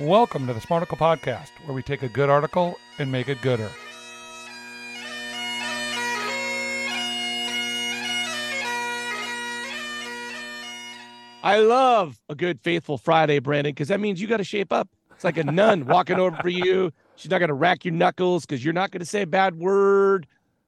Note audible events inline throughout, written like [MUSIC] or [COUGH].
Welcome to the Smarticle Podcast, where we take a good article and make it gooder. I love a good faithful Friday, Brandon, because that means you got to shape up. It's like a nun walking over for you. She's not going to rack your knuckles because you're not going to say a bad word.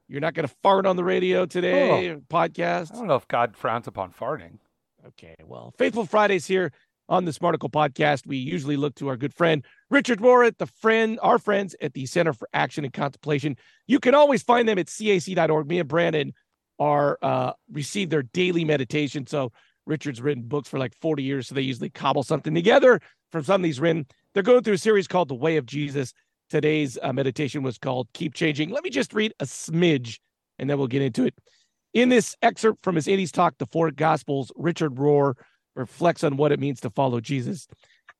You're not going to fart on the radio today, Oh. podcast. I don't know if God frowns upon farting. Okay, well, Faithful Fridays here on the Smarticle podcast. We usually look to our good friend Richard Rohr at the friend, our friends at the Center for Action and Contemplation. You can always find them at cac.org. Me and Brandon are uh, receive their daily meditation. So Richard's written books for like 40 years, so they usually cobble something together from some of these written. They're going through a series called The Way of Jesus. Today's uh, meditation was called Keep Changing. Let me just read a smidge, and then we'll get into it. In this excerpt from his 80s talk, The Four Gospels, Richard Rohr reflects on what it means to follow Jesus.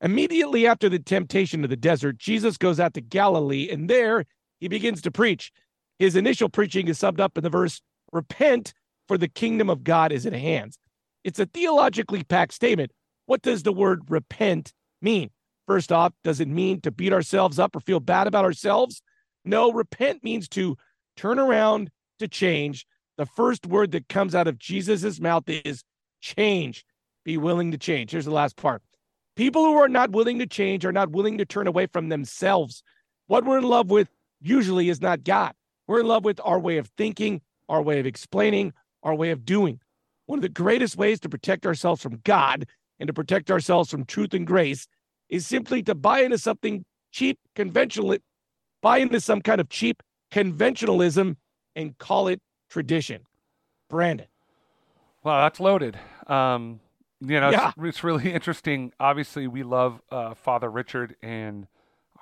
Immediately after the temptation of the desert, Jesus goes out to Galilee, and there he begins to preach. His initial preaching is summed up in the verse, Repent, for the kingdom of God is at hand. It's a theologically packed statement. What does the word repent mean? First off, does it mean to beat ourselves up or feel bad about ourselves? No, repent means to turn around, to change. The first word that comes out of Jesus' mouth is change. Be willing to change. Here's the last part. People who are not willing to change are not willing to turn away from themselves. What we're in love with usually is not God. We're in love with our way of thinking, our way of explaining, our way of doing. One of the greatest ways to protect ourselves from God and to protect ourselves from truth and grace is simply to buy into something cheap, conventional, buy into some kind of cheap conventionalism and call it tradition. Brandon. Wow, that's loaded. Um, you know, Yeah. it's, it's really [LAUGHS] interesting. Obviously, we love uh, Father Richard and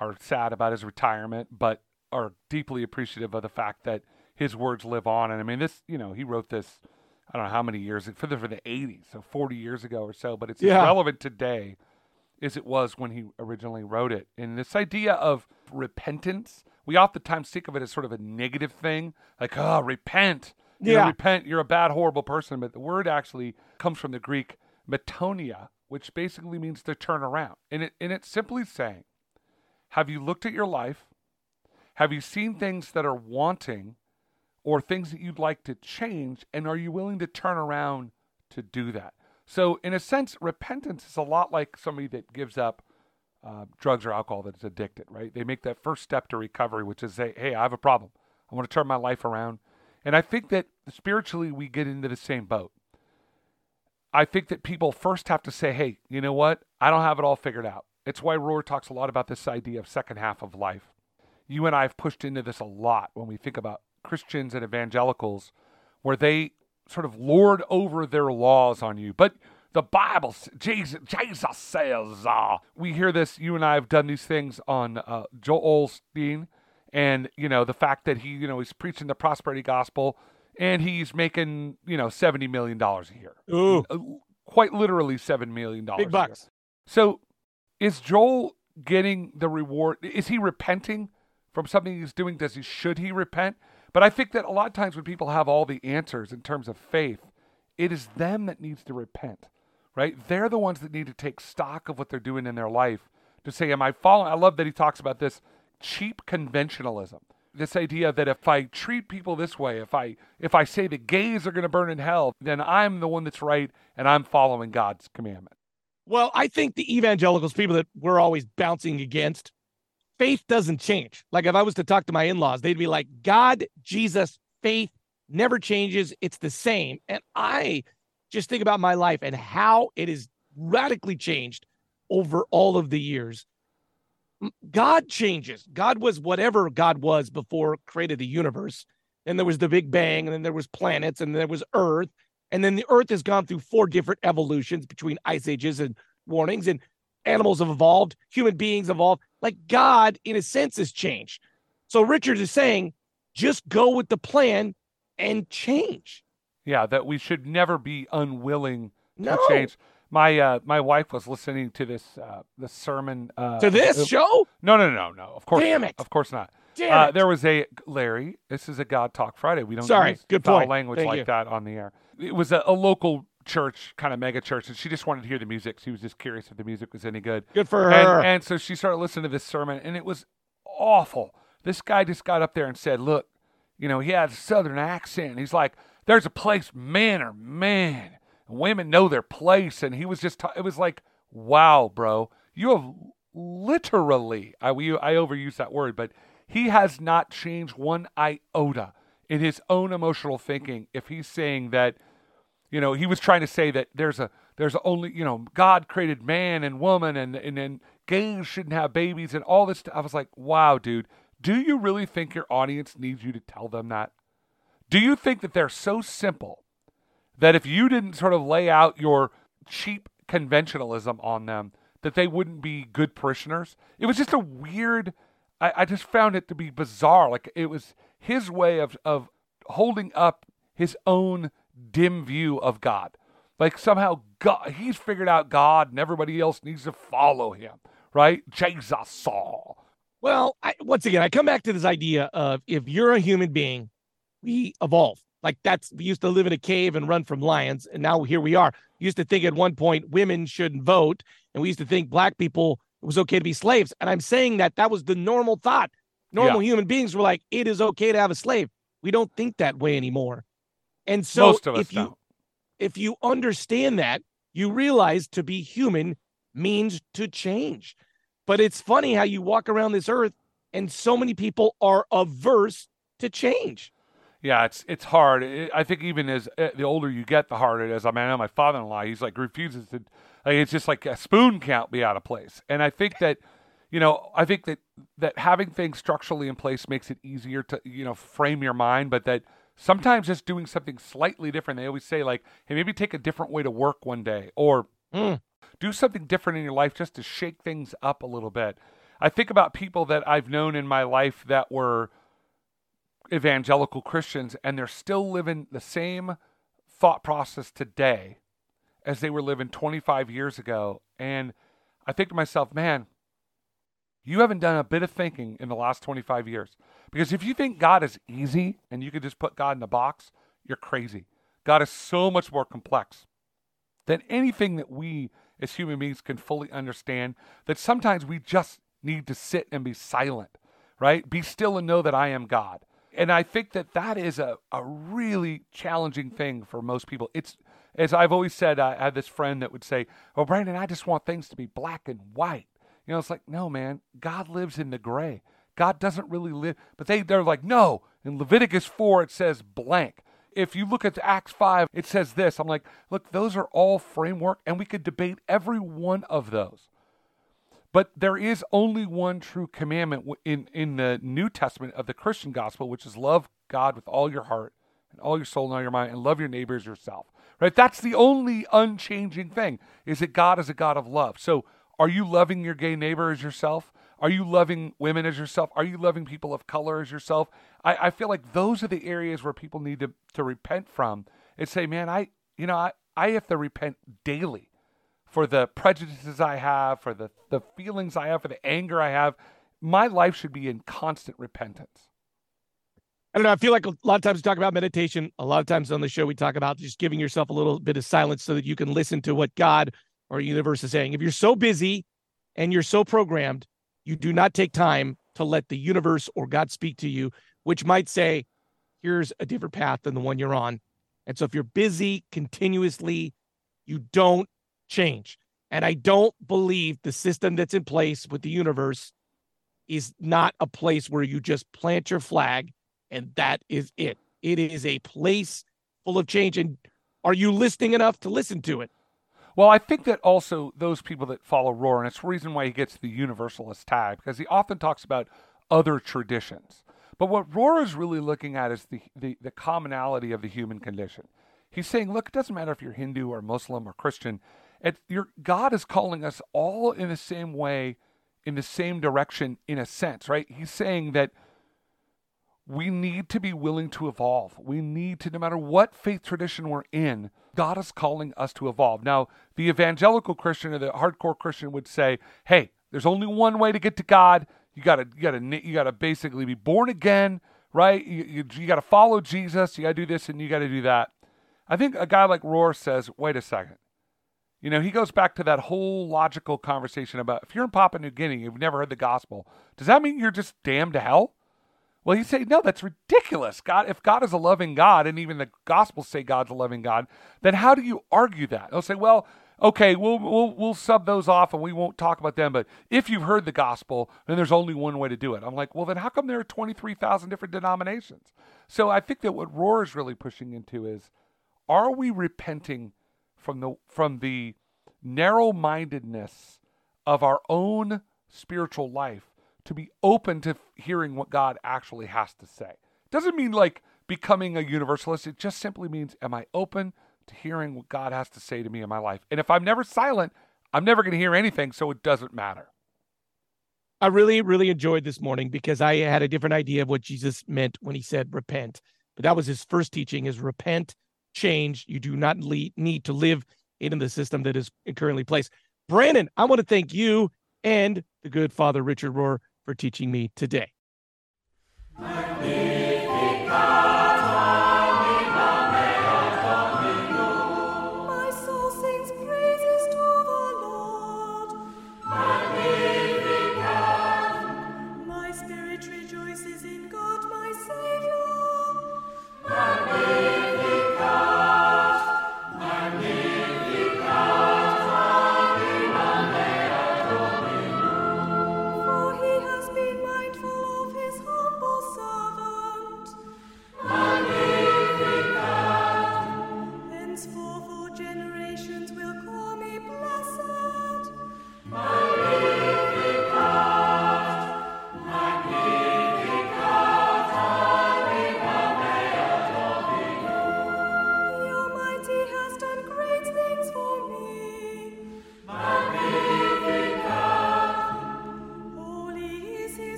are sad about his retirement, but are deeply appreciative of the fact that his words live on. And I mean, this, you know, he wrote this, I don't know how many years, for the, for the 80s, so 40 years ago or so, but it's Yeah. relevant today as it was when he originally wrote it. And this idea of repentance, we oftentimes think of it as sort of a negative thing, like, oh, repent. You know, Yeah. repent, you're a bad, horrible person. But the word actually comes from the Greek metanoia, which basically means to turn around. And, it, and it's simply saying, have you looked at your life? Have you seen things that are wanting or things that you'd like to change? And are you willing to turn around to do that? So, in a sense, repentance is a lot like somebody that gives up uh, drugs or alcohol that's addicted, right? They make that first step to recovery, which is say, hey, I have a problem. I want to turn my life around. And I think that spiritually we get into the same boat. I think that people first have to say, hey, you know what? I don't have it all figured out. It's why Rohr talks a lot about this idea of second half of life. You and I have pushed into this a lot when we think about Christians and evangelicals, where they sort of lord over their laws on you. But the Bible, Jesus, Jesus says, uh, we hear this. You and I have done these things on uh, Joel Osteen, and you know the fact that he, you know, he's preaching the prosperity gospel, and he's making, you know, seventy million dollars a year. Ooh, Uh, Quite literally seven million dollars. big bucks. So, is Joel getting the reward? Is he repenting from something he's doing? Does he should he repent? But I think that a lot of times when people have all the answers in terms of faith, it is them that needs to repent, right? They're the ones that need to take stock of what they're doing in their life to say, "Am I following?" I love that he talks about this cheap conventionalism. This idea that if I treat people this way, if I if I say the gays are going to burn in hell, then I'm the one that's right and I'm following God's commandment. Well, I think the evangelicals, people that we're always bouncing against, faith doesn't change. Like if I was to talk to my in laws, they'd be like, God, Jesus, faith never changes. It's the same. And I just think about my life and how it is radically changed over all of the years. God changes. God was whatever God was before created the universe. Then there was the Big Bang, and then there was planets, and there was Earth. And then the Earth has gone through four different evolutions between ice ages and warnings, and animals have evolved, human beings evolved. Like God, in a sense, has changed. So Richard is saying, just go with the plan and change. Yeah, that we should never be unwilling No. to change. My uh, my wife was listening to this uh, the sermon uh, To this uh, show? No, no, no, no. Of course, Damn it. Of course not. Damn Uh, it. there was a Larry. This is a God Talk Friday. We don't Sorry, use good foul point. language Thank like you. that on the air. It was a, a local church, kind of mega church, and she just wanted to hear the music. She was just curious if the music was any good. Good for her. And, and so she started listening to this sermon, and it was awful. This guy just got up there and said, Look, you know, he had a southern accent. He's like, There's a place men are men, women know their place. And he was just, it was like, Wow, bro, you have literally, I, we, I overuse that word, but he has not changed one iota in his own emotional thinking if he's saying that you know he was trying to say that there's a there's only you know god created man and woman and and then gays shouldn't have babies and all this stuff. i was like wow dude do you really think your audience needs you to tell them that do you think that they're so simple that if you didn't sort of lay out your cheap conventionalism on them that they wouldn't be good parishioners it was just a weird I, I just found it to be bizarre. Like it was his way of of holding up his own dim view of God. Like somehow God, he's figured out God, and everybody else needs to follow him, right? Jesus saw. Well, I, once again, I come back to this idea of if you're a human being, we evolve. Like that's we used to live in a cave and run from lions, and now here we are. We used to think at one point women shouldn't vote, and we used to think black people it was okay to be slaves. And I'm saying that that was the normal thought. Normal yeah. human beings were like, it is okay to have a slave. We don't think that way anymore. And so Most of us if you don't. if you understand that, you realize to be human means to change. But it's funny how you walk around this earth and so many people are averse to change. Yeah, it's it's hard. I think even as uh, the older you get, the harder it is. I mean, I know my father-in-law. He's like refuses to like it's just like a spoon can't be out of place. And I think that, you know, I think that that having things structurally in place makes it easier to you know frame your mind, but that sometimes just doing something slightly different. They always say like, hey, maybe take a different way to work one day, or mm. do something different in your life just to shake things up a little bit. I think about people that I've known in my life that were evangelical Christians and they're still living the same thought process today as they were living 25 years ago. And I think to myself, man, you haven't done a bit of thinking in the last 25 years. Because if you think God is easy and you can just put God in a box, you're crazy. God is so much more complex than anything that we as human beings can fully understand. That sometimes we just need to sit and be silent, right? Be still and know that I am God. And I think that that is a, a really challenging thing for most people. It's as I've always said, I had this friend that would say, "Well, Brandon, I just want things to be black and white." You know, it's like, no, man, God lives in the gray. God doesn't really live, but they they're like, no. In Leviticus four, it says blank. If you look at Acts five, it says this. I'm like, look, those are all framework, and we could debate every one of those. But there is only one true commandment in in the New Testament of the Christian gospel, which is love God with all your heart and all your soul and all your mind, and love your neighbors yourself. Right? That's the only unchanging thing is that God is a God of love. So are you loving your gay neighbor as yourself? Are you loving women as yourself? Are you loving people of color as yourself? I, I feel like those are the areas where people need to, to repent from and say, man, I you know, I, I have to repent daily for the prejudices I have, for the, the feelings I have, for the anger I have. My life should be in constant repentance. I don't know. I feel like a lot of times we talk about meditation. A lot of times on the show, we talk about just giving yourself a little bit of silence so that you can listen to what God or universe is saying. If you're so busy and you're so programmed, you do not take time to let the universe or God speak to you, which might say, here's a different path than the one you're on. And so if you're busy continuously, you don't change. And I don't believe the system that's in place with the universe is not a place where you just plant your flag and that is it. It is a place full of change. And are you listening enough to listen to it? Well, I think that also those people that follow Rohr, and it's the reason why he gets the universalist tag, because he often talks about other traditions. But what Rohr is really looking at is the, the, the commonality of the human condition. He's saying, look, it doesn't matter if you're Hindu or Muslim or Christian. It, your, God is calling us all in the same way, in the same direction, in a sense, right? He's saying that we need to be willing to evolve. We need to, no matter what faith tradition we're in, God is calling us to evolve. Now, the evangelical Christian or the hardcore Christian would say, "Hey, there's only one way to get to God. You gotta, you gotta, you gotta basically be born again, right? You, you, you gotta follow Jesus. You gotta do this and you gotta do that." I think a guy like Rohr says, wait a second. You know, he goes back to that whole logical conversation about if you're in Papua New Guinea, you've never heard the gospel, does that mean you're just damned to hell? Well, he say, no, that's ridiculous. God, if God is a loving God, and even the Gospels say God's a loving God, then how do you argue that? They'll say, well, okay, we'll we'll we'll sub those off and we won't talk about them. But if you've heard the gospel, then there's only one way to do it. I'm like, well, then how come there are 23,000 different denominations? So I think that what Rohr is really pushing into is, are we repenting from the from the narrow-mindedness of our own spiritual life to be open to hearing what God actually has to say? Doesn't mean like becoming a universalist. It just simply means, am I open to hearing what God has to say to me in my life. And if I'm never silent, I'm never going to hear anything, so it doesn't matter. I really, really enjoyed this morning because I had a different idea of what Jesus meant when he said repent. But that was his first teaching is repent, change. You do not need to live in the system that is currently placed. Brandon, I want to thank you and the good Father Richard Rohr for teaching me today.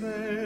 name.